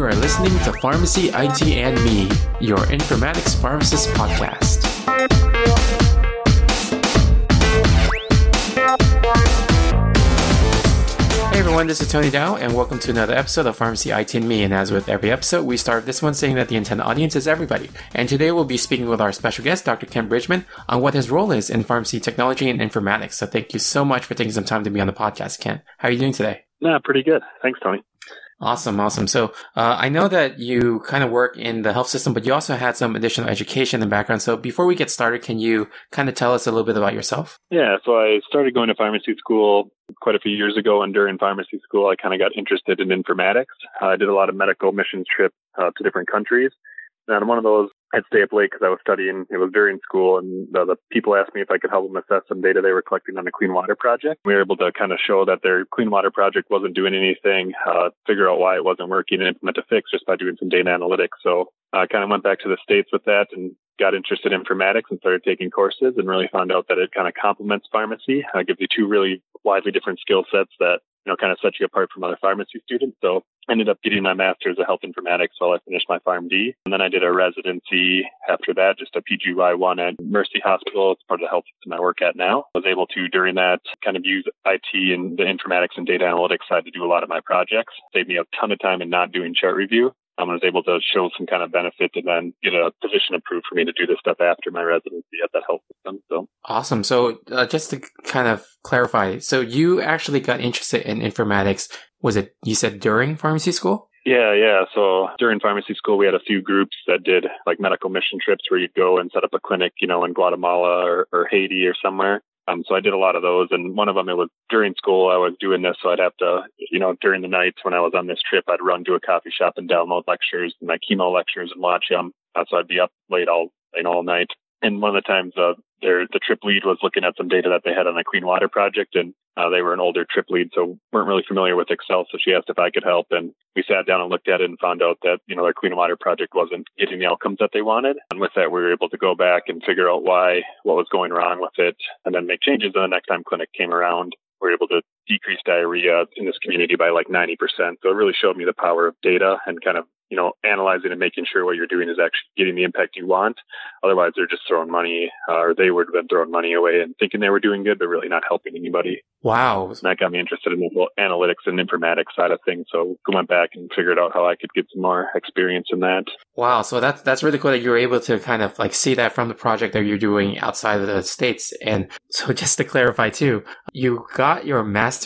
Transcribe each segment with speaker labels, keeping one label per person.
Speaker 1: You are listening to Pharmacy, IT, and Me, your informatics pharmacist podcast. Hey everyone, this is Tony Dao, and welcome to another episode of Pharmacy IT and Me. And as with every episode, we start this one saying that the intended audience is everybody. And today we'll be speaking with our special guest, Dr. Ken Bridgman, on what his role is in pharmacy technology and informatics. So thank you so much for taking some time to be on the podcast, Ken. How are you doing today?
Speaker 2: Yeah, pretty good. Thanks, Tony.
Speaker 1: Awesome, awesome. So uh, I know that you kind of work in the health system, but you also had some additional education and background. So before we get started, can you kind of tell us a little bit about yourself?
Speaker 2: Yeah, so I started going to pharmacy school quite a few years ago, and during pharmacy school, I kind of got interested in informatics. Uh, I did a lot of medical missions trips uh, to different countries. And one of those I'd stay up late because I was studying. It was during school, and the, the, people asked me if I could help them assess some data they were collecting on the Clean Water Project. We were able to kind of show that their Clean Water Project wasn't doing anything, uh, figure out why it wasn't working, and implement a fix just by doing some data analytics. So I kind of went back to the States with that and got interested in informatics and started taking courses and really found out that it kind of complements pharmacy. Uh, gives you two really widely different skill sets that you know, kind of set you apart from other pharmacy students. So ended up getting my master's of health informatics while I finished my PharmD. And then I did a residency after that, just a PGY1 at Mercy Hospital. It's part of the health system I work at now. I was able to, during that, kind of use IT and the informatics and data analytics side to do a lot of my projects. Saved me a ton of time in not doing chart review. I was able to show some kind of benefit and then get a position approved for me to do this stuff after my residency at that health system. So
Speaker 1: awesome. So uh, just to kind of clarify, so you actually got interested in informatics. Was it you said during pharmacy school?
Speaker 2: Yeah, yeah. So during pharmacy school, we had a few groups that did like medical mission trips where you'd go and set up a clinic, you know, in Guatemala or, or Haiti or somewhere. Um, so I did a lot of those, and one of them it was during school. I was doing this, so I'd have to, you know, during the nights when I was on this trip, I'd run to a coffee shop and download lectures my chemo lectures and watch them. Uh, so I'd be up late all, know, all night. And one of the times, uh, their the trip lead was looking at some data that they had on a clean water project, and uh, they were an older trip lead, so weren't really familiar with Excel. So she asked if I could help, and we sat down and looked at it and found out that you know their clean water project wasn't getting the outcomes that they wanted. And with that, we were able to go back and figure out why, what was going wrong with it, and then make changes. And the next time clinic came around, we were able to decrease diarrhea in this community by like 90%. So it really showed me the power of data and kind of you know, analyzing and making sure what you're doing is actually getting the impact you want. Otherwise, they're just throwing money, uh, or they would have been throwing money away and thinking they were doing good, but really not helping anybody.
Speaker 1: Wow.
Speaker 2: And that got me interested in the whole analytics and informatics side of things. So I went back and figured out how I could get some more experience in that.
Speaker 1: Wow. So that's, that's really cool that you were able to kind of like see that from the project that you're doing outside of the States. And so just to clarify too, you got your master's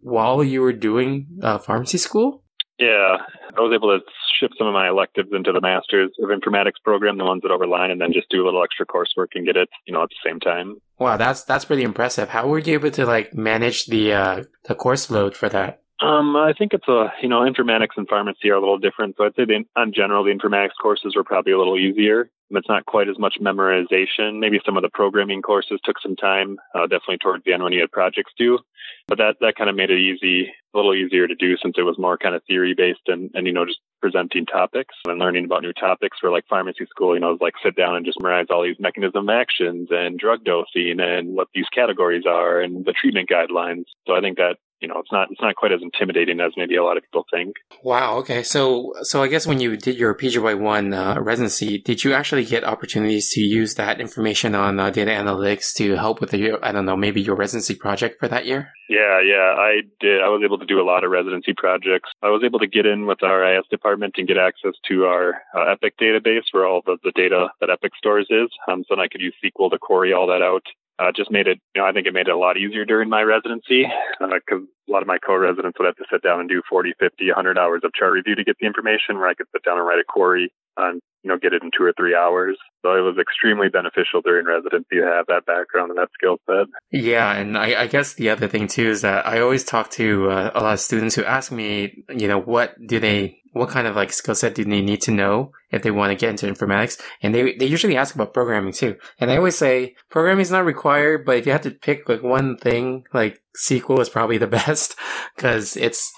Speaker 1: while you were doing uh, pharmacy school?
Speaker 2: Yeah, I was able to shift some of my electives into the Masters of Informatics program, the ones that overline, and then just do a little extra coursework and get it, you know, at the same time.
Speaker 1: Wow, that's that's pretty impressive. How were you able to like manage the uh, the course load for that?
Speaker 2: Um, I think it's a, you know, informatics and pharmacy are a little different. So I'd say the, on general, the informatics courses were probably a little easier. It's not quite as much memorization. Maybe some of the programming courses took some time, uh, definitely towards the end when you had projects due. But that, that kind of made it easy, a little easier to do since it was more kind of theory based and, and, you know, just presenting topics and learning about new topics for like pharmacy school, you know, like sit down and just memorize all these mechanism of actions and drug dosing and what these categories are and the treatment guidelines. So I think that you know, it's not it's not quite as intimidating as maybe a lot of people think.
Speaker 1: Wow. Okay. So so I guess when you did your PGY one uh, residency, did you actually get opportunities to use that information on uh, data analytics to help with the I don't know maybe your residency project for that year?
Speaker 2: Yeah, yeah, I did. I was able to do a lot of residency projects. I was able to get in with our IS department and get access to our uh, Epic database where all the, the data that Epic stores is. Um, so then I could use SQL to query all that out uh, just made it, you know, I think it made it a lot easier during my residency because uh, a lot of my co-residents would have to sit down and do 40, 50, 100 hours of chart review to get the information where I could sit down and write a query and, you know, get it in two or three hours. So it was extremely beneficial during residency to have that background and that skill set.
Speaker 1: Yeah. And I, I, guess the other thing too is that I always talk to uh, a lot of students who ask me, you know, what do they what kind of like skill set do they need to know if they want to get into informatics? And they, they usually ask about programming too. And I always say programming is not required, but if you have to pick like one thing, like SQL is probably the best because it's,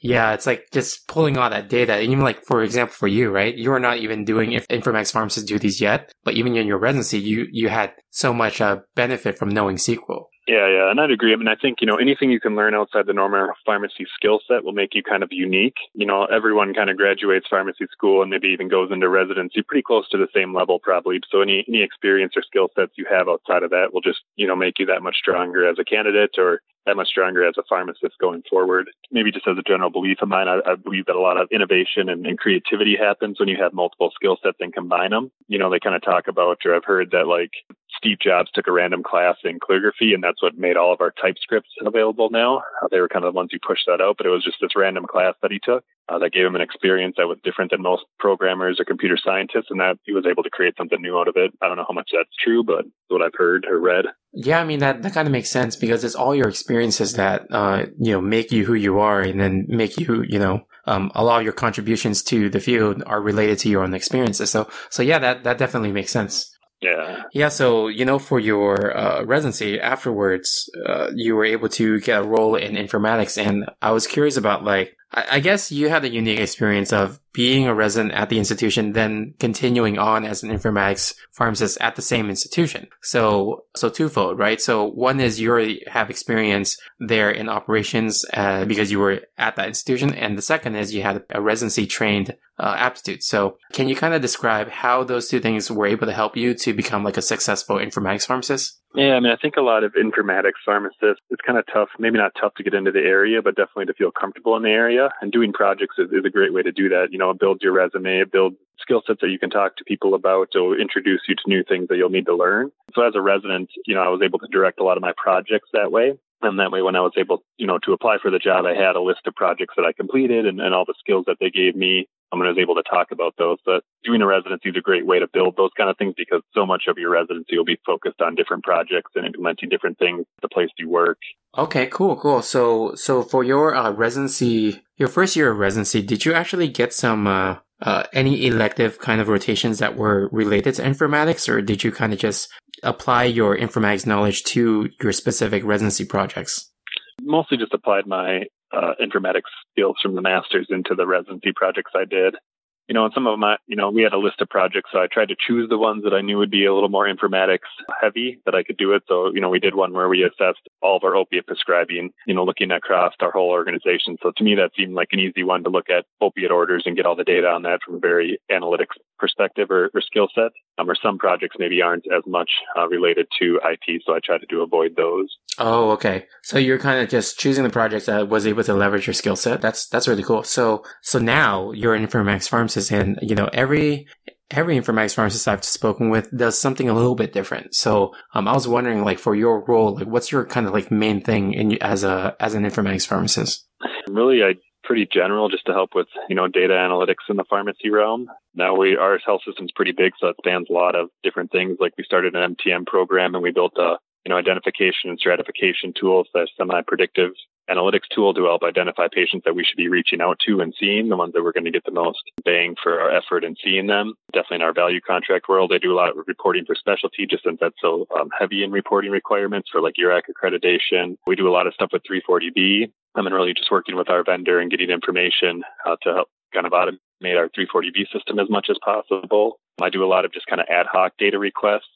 Speaker 1: yeah, it's like just pulling all that data. And even like, for example, for you, right? You are not even doing pharmacists do these yet, but even in your residency, you, you had so much uh, benefit from knowing SQL.
Speaker 2: Yeah, yeah, and I'd agree. I mean, I think, you know, anything you can learn outside the normal pharmacy skill set will make you kind of unique. You know, everyone kind of graduates pharmacy school and maybe even goes into residency pretty close to the same level probably. So any, any experience or skill sets you have outside of that will just, you know, make you that much stronger as a candidate or that much stronger as a pharmacist going forward. Maybe just as a general belief of mine, I, I believe that a lot of innovation and, and creativity happens when you have multiple skill sets and combine them. You know, they kind of talk about, or I've heard that like Steve Jobs took a random class in calligraphy, and that's what made all of our TypeScripts available now. Uh, they were kind of the ones who pushed that out, but it was just this random class that he took uh, that gave him an experience that was different than most programmers or computer scientists, and that he was able to create something new out of it. I don't know how much that's true, but what I've heard or read.
Speaker 1: Yeah, I mean that that kind of makes sense because it's all your experiences that uh, you know make you who you are, and then make you you know um, a lot of your contributions to the field are related to your own experiences. So so yeah, that that definitely makes sense.
Speaker 2: Yeah.
Speaker 1: Yeah. So, you know, for your uh, residency afterwards, uh, you were able to get a role in informatics. And I was curious about like, I, guess you had a unique experience of being a resident at the institution, then continuing on as an informatics pharmacist at the same institution. So, so twofold, right? So one is you have experience there in operations uh, because you were at that institution, and the second is you had a residency trained uh, aptitude. So, can you kind of describe how those two things were able to help you to become like a successful informatics pharmacist?
Speaker 2: Yeah, I mean, I think a lot of informatics pharmacists, it's kind of tough, maybe not tough to get into the area, but definitely to feel comfortable in the area. And doing projects is, is a great way to do that. You know, build your resume, build skill sets that you can talk to people about. It'll introduce you to new things that you'll need to learn. So as a resident, you know, I was able to direct a lot of my projects that way. And that way, when I was able, you know, to apply for the job, I had a list of projects that I completed and, and all the skills that they gave me um, and I was able to talk about those. But doing a residency is a great way to build those kind of things because so much of your residency will be focused on different projects and implementing different things at the place you work.
Speaker 1: Okay, cool, cool. So, so for your uh, residency, your first year of residency, did you actually get some uh, uh, any elective kind of rotations that were related to informatics, or did you kind of just apply your informatics knowledge to your specific residency projects?
Speaker 2: Mostly just applied my uh, informatics skills from the master's into the residency projects I did. You know, and some of my, you know, we had a list of projects, so I tried to choose the ones that I knew would be a little more informatics heavy that I could do it. So, you know, we did one where we assessed all of our opiate prescribing, you know, looking across our whole organization. So to me, that seemed like an easy one to look at opiate orders and get all the data on that from a very analytics perspective or, or skill set. Um, or some projects maybe aren't as much uh, related to IT, so I try to do avoid those.
Speaker 1: Oh, okay. So you're kind of just choosing the projects that was able to leverage your skill set. That's that's really cool. So so now you're an informatics pharmacist, and you know every every informatics pharmacist I've spoken with does something a little bit different. So um, I was wondering, like for your role, like what's your kind of like main thing in as a as an informatics pharmacist?
Speaker 2: Really, I pretty general just to help with, you know, data analytics in the pharmacy realm. Now we, our health system's pretty big, so it spans a lot of different things. Like we started an MTM program and we built a, you know, identification and stratification tools that's semi-predictive analytics tool to help identify patients that we should be reaching out to and seeing, the ones that we're going to get the most bang for our effort in seeing them. Definitely in our value contract world, they do a lot of reporting for specialty just since that's so um, heavy in reporting requirements for like URAC accreditation. We do a lot of stuff with 340B. I'm really just working with our vendor and getting information uh, to help kind of automate our 340B system as much as possible. I do a lot of just kind of ad hoc data requests,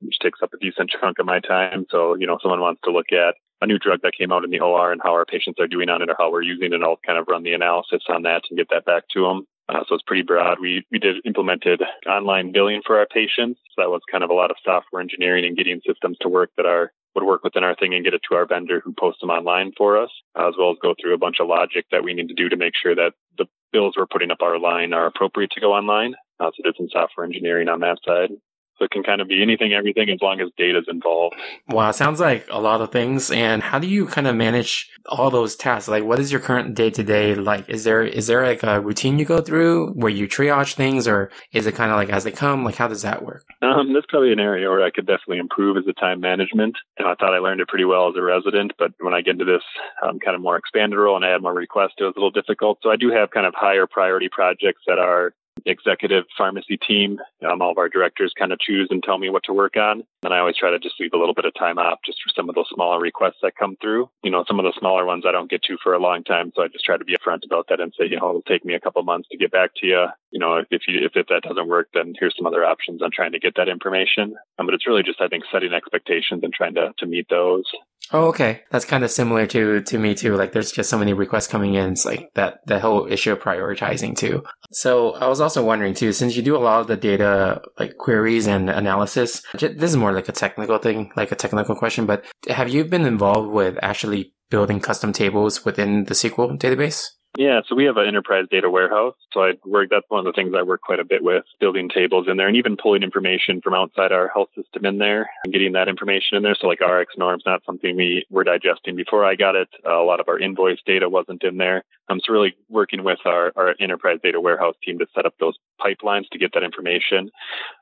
Speaker 2: which takes up a decent chunk of my time. So, you know, someone wants to look at a new drug that came out in the OR and how our patients are doing on it or how we're using it. And I'll kind of run the analysis on that and get that back to them. Uh, so it's pretty broad. We we did implemented online billing for our patients. So that was kind of a lot of software engineering and getting systems to work that are would work within our thing and get it to our vendor who posts them online for us, as well as go through a bunch of logic that we need to do to make sure that the bills we're putting up our line are appropriate to go online. Uh, so did some software engineering on that side. So it can kind of be anything, everything, as long as data is involved.
Speaker 1: Wow, sounds like a lot of things. And how do you kind of manage all those tasks? Like, what is your current day to day like? Is there is there like a routine you go through where you triage things, or is it kind of like as they come? Like, how does that work?
Speaker 2: Um, that's probably an area where I could definitely improve is the time management. And I thought I learned it pretty well as a resident, but when I get into this um, kind of more expanded role and I had more requests, it was a little difficult. So I do have kind of higher priority projects that are executive pharmacy team. Um, all of our directors kind of choose and tell me what to work on. And I always try to just leave a little bit of time off just for some of those smaller requests that come through. You know, some of the smaller ones I don't get to for a long time. So I just try to be upfront about that and say, you know, it'll take me a couple months to get back to you. You know, if you, if, if that doesn't work, then here's some other options on trying to get that information. Um, but it's really just, I think, setting expectations and trying to, to meet those.
Speaker 1: Oh, okay. That's kind of similar to to me too. Like, there's just so many requests coming in. It's like that the whole issue of prioritizing too. So I was also wondering too, since you do a lot of the data like queries and analysis, this is more like a technical thing, like a technical question. But have you been involved with actually building custom tables within the SQL database?
Speaker 2: Yeah, so we have an enterprise data warehouse. So I work, that's one of the things I work quite a bit with, building tables in there and even pulling information from outside our health system in there and getting that information in there. So like RxNorms, not something we were digesting before I got it. Uh, a lot of our invoice data wasn't in there. I'm um, so really working with our, our enterprise data warehouse team to set up those pipelines to get that information.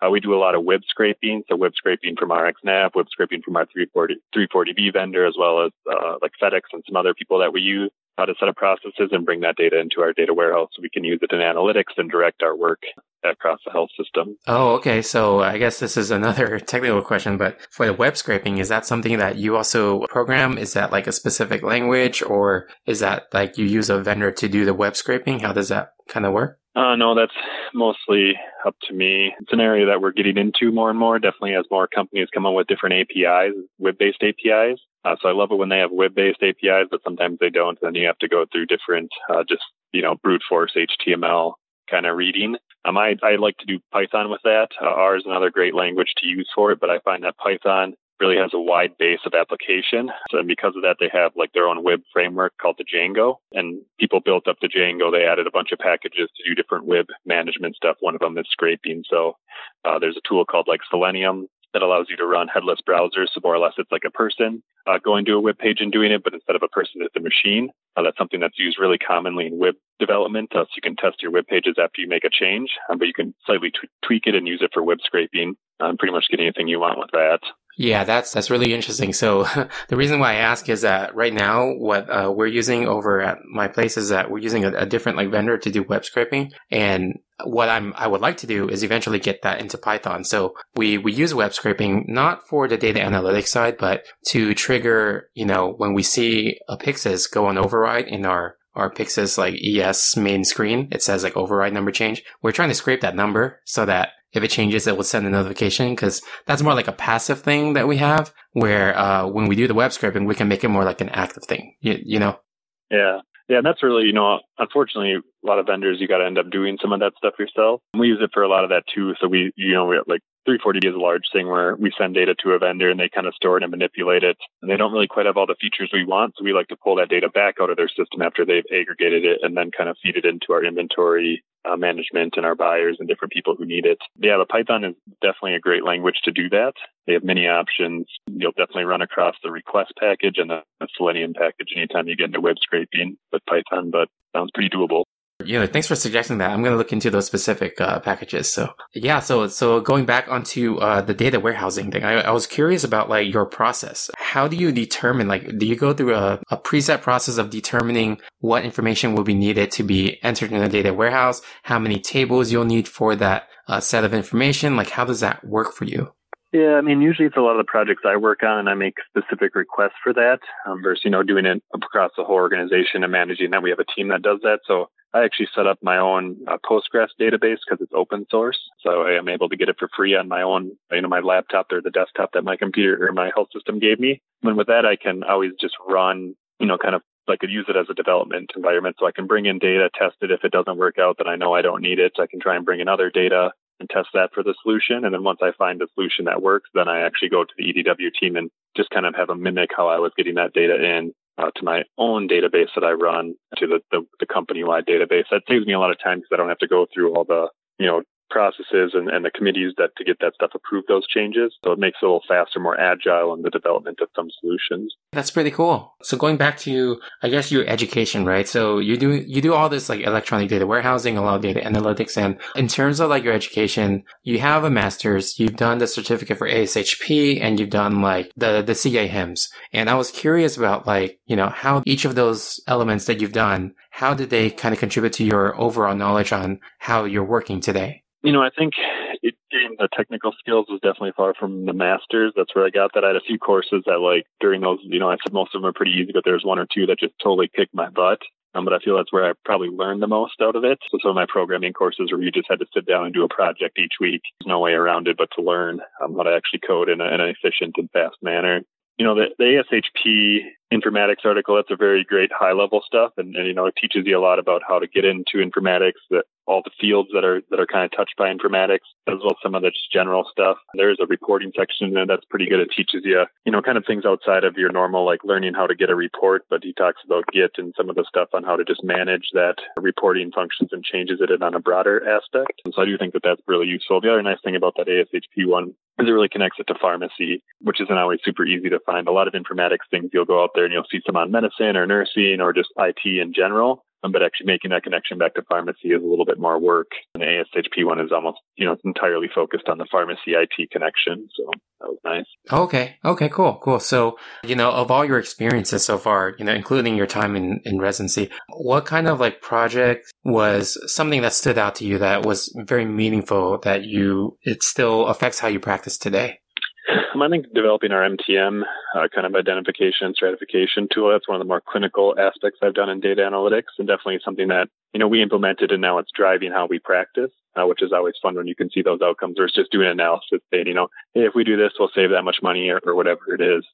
Speaker 2: Uh, we do a lot of web scraping. So web scraping from RxNav, web scraping from our 340, 340B vendor, as well as uh, like FedEx and some other people that we use how to set up processes and bring that data into our data warehouse so we can use it in analytics and direct our work across the health system.
Speaker 1: Oh, okay. So I guess this is another technical question, but for the web scraping, is that something that you also program? Is that like a specific language or is that like you use a vendor to do the web scraping? How does that kind of work?
Speaker 2: Uh, no, that's mostly up to me. It's an area that we're getting into more and more, definitely as more companies come up with different APIs, web-based APIs. Uh, so I love it when they have web-based APIs, but sometimes they don't. Then you have to go through different, uh, just, you know, brute force HTML kind of reading. Um, I, I like to do Python with that. Uh, R is another great language to use for it, but I find that Python really has a wide base of application. So because of that, they have like their own web framework called the Django. And people built up the Django. They added a bunch of packages to do different web management stuff. One of them is scraping. So uh, there's a tool called like Selenium that allows you to run headless browsers. So more or less, it's like a person uh, going to a web page and doing it, but instead of a person, it's a machine. Uh, that's something that's used really commonly in web development. Uh, so you can test your web pages after you make a change, um, but you can slightly t- tweak it and use it for web scraping. Um, pretty much get anything you want with that.
Speaker 1: Yeah, that's that's really interesting. So the reason why I ask is that right now what uh, we're using over at my place is that we're using a, a, different like vendor to do web scraping, and what I'm I would like to do is eventually get that into Python. So we we use web scraping not for the data analytics side, but to trigger you know when we see a Pyxis go on override in our our Pyxis like ES main screen, it says like override number change. We're trying to scrape that number so that if it changes, it will send a notification because that's more like a passive thing that we have where, uh, when we do the web scraping, we can make it more like an active thing, you, you know?
Speaker 2: Yeah. Yeah. And that's really, you know, unfortunately, a lot of vendors, you got to end up doing some of that stuff yourself. We use it for a lot of that too. So we, you know, we like 340 is a large thing where we send data to a vendor and they kind of store it and manipulate it. And they don't really quite have all the features we want. So we like to pull that data back out of their system after they've aggregated it and then kind of feed it into our inventory uh, management and our buyers and different people who need it. Yeah, the Python is definitely a great language to do that. They have many options. You'll definitely run across the request package and the Selenium package anytime you get into web scraping with Python, but sounds pretty doable.
Speaker 1: You know, thanks for suggesting that. I'm going to look into those specific uh, packages. So yeah, so so going back onto uh, the data warehousing thing, I, I, was curious about like your process. How do you determine? Like, do you go through a, a preset process of determining what information will be needed to be entered in the data warehouse? How many tables you'll need for that uh, set of information? Like, how does that work for you?
Speaker 2: Yeah, I mean, usually it's a lot of the projects I work on, and I make specific requests for that um, versus, you know, doing it across the whole organization and managing that. We have a team that does that. So I actually set up my own uh, Postgres database because it's open source. So I am able to get it for free on my own, you know, my laptop or the desktop that my computer or my health system gave me. And with that, I can always just run, you know, kind of I could use it as a development environment. So I can bring in data, test it. If it doesn't work out, then I know I don't need it. I can try and bring in other data and test that for the solution. And then once I find a solution that works, then I actually go to the EDW team and just kind of have them mimic how I was getting that data in uh, to my own database that I run to the, the, the company wide database. That saves me a lot of time because I don't have to go through all the, you know, processes and, and the committees that to get that stuff approved those changes. So it makes it a little faster, more agile in the development of some solutions.
Speaker 1: That's pretty cool. So going back to I guess your education, right? So you do you do all this like electronic data warehousing, a lot of data analytics, and in terms of like your education, you have a master's, you've done the certificate for ASHP, and you've done like the the CA CAHIMS. And I was curious about like you know how each of those elements that you've done, how did they kind of contribute to your overall knowledge on how you're working today?
Speaker 2: You know, I think it, the technical skills was definitely far from the masters. That's where I got that. I had a few courses that, like, during those, you know, I said most of them are pretty easy, but there's one or two that just totally kicked my butt. Um, but I feel that's where I probably learned the most out of it. So some of my programming courses where you just had to sit down and do a project each week. There's no way around it but to learn um, how to actually code in, a, in an efficient and fast manner. you know, the, the ASHP informatics article, that's a very great high level stuff. And, and, you know, it teaches you a lot about how to get into informatics, that all the fields that are, that are kind of touched by informatics, as well as some of the just general stuff. There's a reporting section there that's pretty good. It teaches you, you know, kind of things outside of your normal, like learning how to get a report, but he talks about Git and some of the stuff on how to just manage that reporting functions and changes it on a broader aspect. And so I do think that that's really useful. The other nice thing about that ASHP one is it really connects it to pharmacy, which isn't always super easy to find. A lot of informatics things you'll go out there and you'll see some on medicine or nursing or just IT in general. Um, but actually making that connection back to pharmacy is a little bit more work. And the ASHP one is almost, you know, entirely focused on the pharmacy IT connection. So that was nice.
Speaker 1: Okay. Okay. Cool. Cool. So, you know, of all your experiences so far, you know, including your time in, in residency, what kind of like project was something that stood out to you that was very meaningful that you, it still affects how you practice today?
Speaker 2: Um, I think developing our MTM uh, kind of identification stratification tool, that's one of the more clinical aspects I've done in data analytics and definitely something that, you know, we implemented and now it's driving how we practice uh, which is always fun when you can see those outcomes versus just doing analysis saying, you know, hey, if we do this, we'll save that much money or, or whatever it is.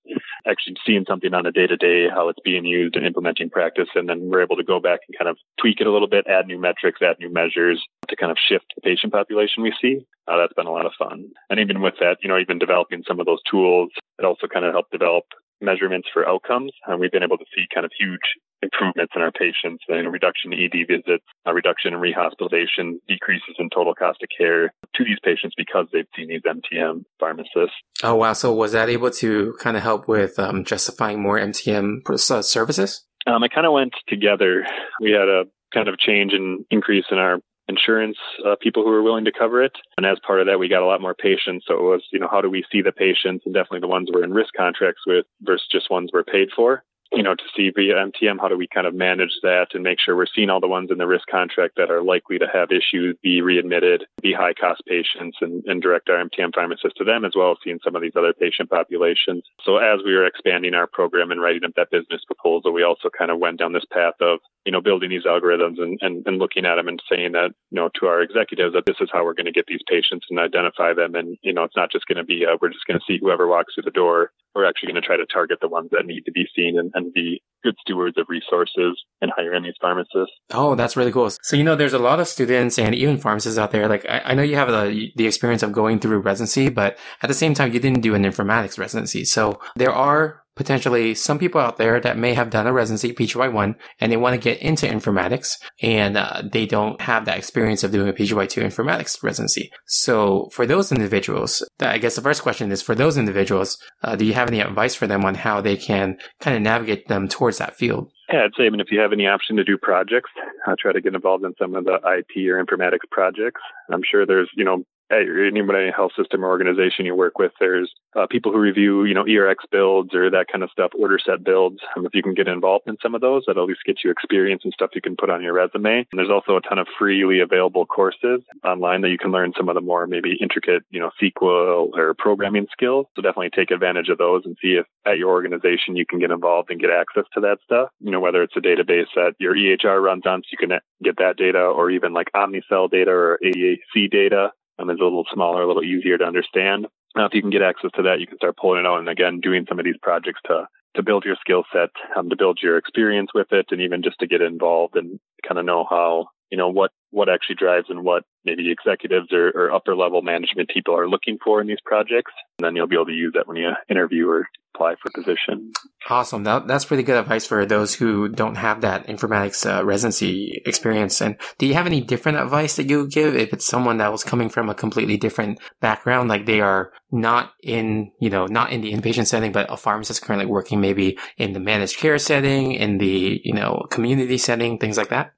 Speaker 2: Actually seeing something on a day to day, how it's being used and implementing practice. And then we're able to go back and kind of tweak it a little bit, add new metrics, add new measures to kind of shift the patient population we see. Uh, that's been a lot of fun. And even with that, you know, even developing some of those tools, it also kind of helped develop measurements for outcomes. And we've been able to see kind of huge improvements in our patients, you know, reduction in ED visits, a reduction in rehospitalization, decreases in total cost of care to these patients because they've seen these MTM pharmacists.
Speaker 1: Oh, wow. So was that able to kind of help with um, justifying more MTM uh, services?
Speaker 2: Um, it kind of went together. We had a kind of change and increase in our insurance uh, people who were willing to cover it. And as part of that, we got a lot more patients. So it was, you know, how do we see the patients and definitely the ones we're in risk contracts with versus just ones we're paid for you know, to see via MTM, how do we kind of manage that and make sure we're seeing all the ones in the risk contract that are likely to have issues, be readmitted, be high cost patients and, and direct our MTM pharmacists to them as well as seeing some of these other patient populations. So as we were expanding our program and writing up that business proposal, we also kind of went down this path of, you know, building these algorithms and, and, and looking at them and saying that, you know, to our executives that this is how we're going to get these patients and identify them. And, you know, it's not just going to be, uh, we're just going to see whoever walks through the door. We're actually going to try to target the ones that need to be seen and, and be good stewards of resources and hiring these pharmacists.
Speaker 1: Oh, that's really cool. So, you know, there's a lot of students and even pharmacists out there. Like, I, I know you have the, the experience of going through residency, but at the same time, you didn't do an informatics residency. So there are potentially some people out there that may have done a residency PGY1 and they want to get into informatics and uh, they don't have that experience of doing a PGY2 informatics residency. So for those individuals, I guess the first question is for those individuals, uh, do you have any advice for them on how they can kind of navigate them towards that field?
Speaker 2: Yeah, I'd say, mean, if you have any option to do projects, uh, try to get involved in some of the IT or informatics projects. I'm sure there's, you know, at any medical health system or organization you work with, there's uh, people who review, you know, ERX builds or that kind of stuff, order set builds. Um, if you can get involved in some of those, that at least gets you experience and stuff you can put on your resume. And there's also a ton of freely available courses online that you can learn some of the more maybe intricate, you know, SQL or programming skills. So definitely take advantage of those and see if at your organization you can get involved and get access to that stuff. You know, whether it's a database that your EHR runs on, so you can get that data, or even like Omnicell data or ADAC data um, is a little smaller, a little easier to understand. Now, if you can get access to that, you can start pulling it out and again doing some of these projects to to build your skill set, um, to build your experience with it, and even just to get involved and kind of know how you know what what actually drives and what maybe executives or, or, upper level management people are looking for in these projects. And then you'll be able to use that when you interview or apply for position.
Speaker 1: Awesome. That, that's really good advice for those who don't have that informatics uh, residency experience. And do you have any different advice that you would give if it's someone that was coming from a completely different background, like they are not in, you know, not in the inpatient setting, but a pharmacist currently working maybe in the managed care setting, in the, you know, community setting, things like that?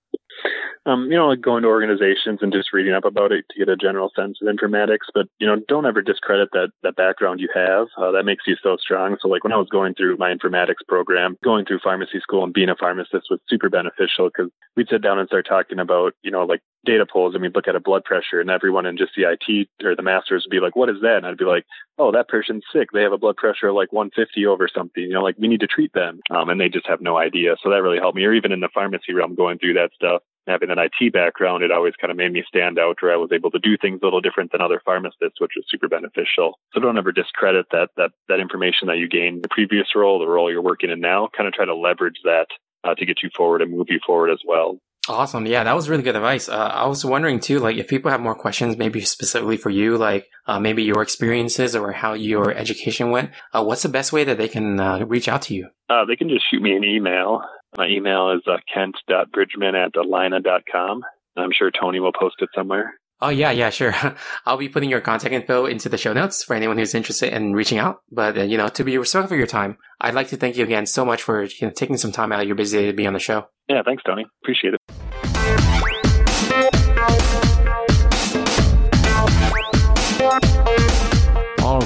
Speaker 2: Um, you know, like going to organizations and just reading up about it to get a general sense of informatics. But you know, don't ever discredit that that background you have. Uh, that makes you so strong. So, like when I was going through my informatics program, going through pharmacy school and being a pharmacist was super beneficial because we'd sit down and start talking about, you know, like data pulls and we'd look at a blood pressure and everyone in just the IT or the masters would be like, what is that? And I'd be like, oh, that person's sick. They have a blood pressure of like 150 over something. You know, like we need to treat them. Um, and they just have no idea. So that really helped me. Or even in the pharmacy realm, going through that stuff, having an IT background, it always kind of made me stand out where I was able to do things a little different than other pharmacists, which was super beneficial. So don't ever discredit that, that, that information that you gained in the previous role, the role you're working in now, kind of try to leverage that uh, to get you forward and move you forward as well.
Speaker 1: Awesome. Yeah, that was really good advice. Uh, I was wondering too, like if people have more questions, maybe specifically for you, like uh, maybe your experiences or how your education went, uh, what's the best way that they can uh, reach out to you?
Speaker 2: Uh, they can just shoot me an email. My email is uh, kent.bridgman at allina.com. I'm sure Tony will post it somewhere.
Speaker 1: Oh yeah, yeah, sure. I'll be putting your contact info into the show notes for anyone who's interested in reaching out. But uh, you know, to be respectful of your time, I'd like to thank you again so much for you know, taking some time out of your busy day to be on the show.
Speaker 2: Yeah, thanks, Tony. Appreciate it.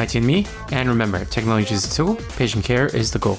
Speaker 1: IT and Me. And remember, technology is a tool, patient care is the goal.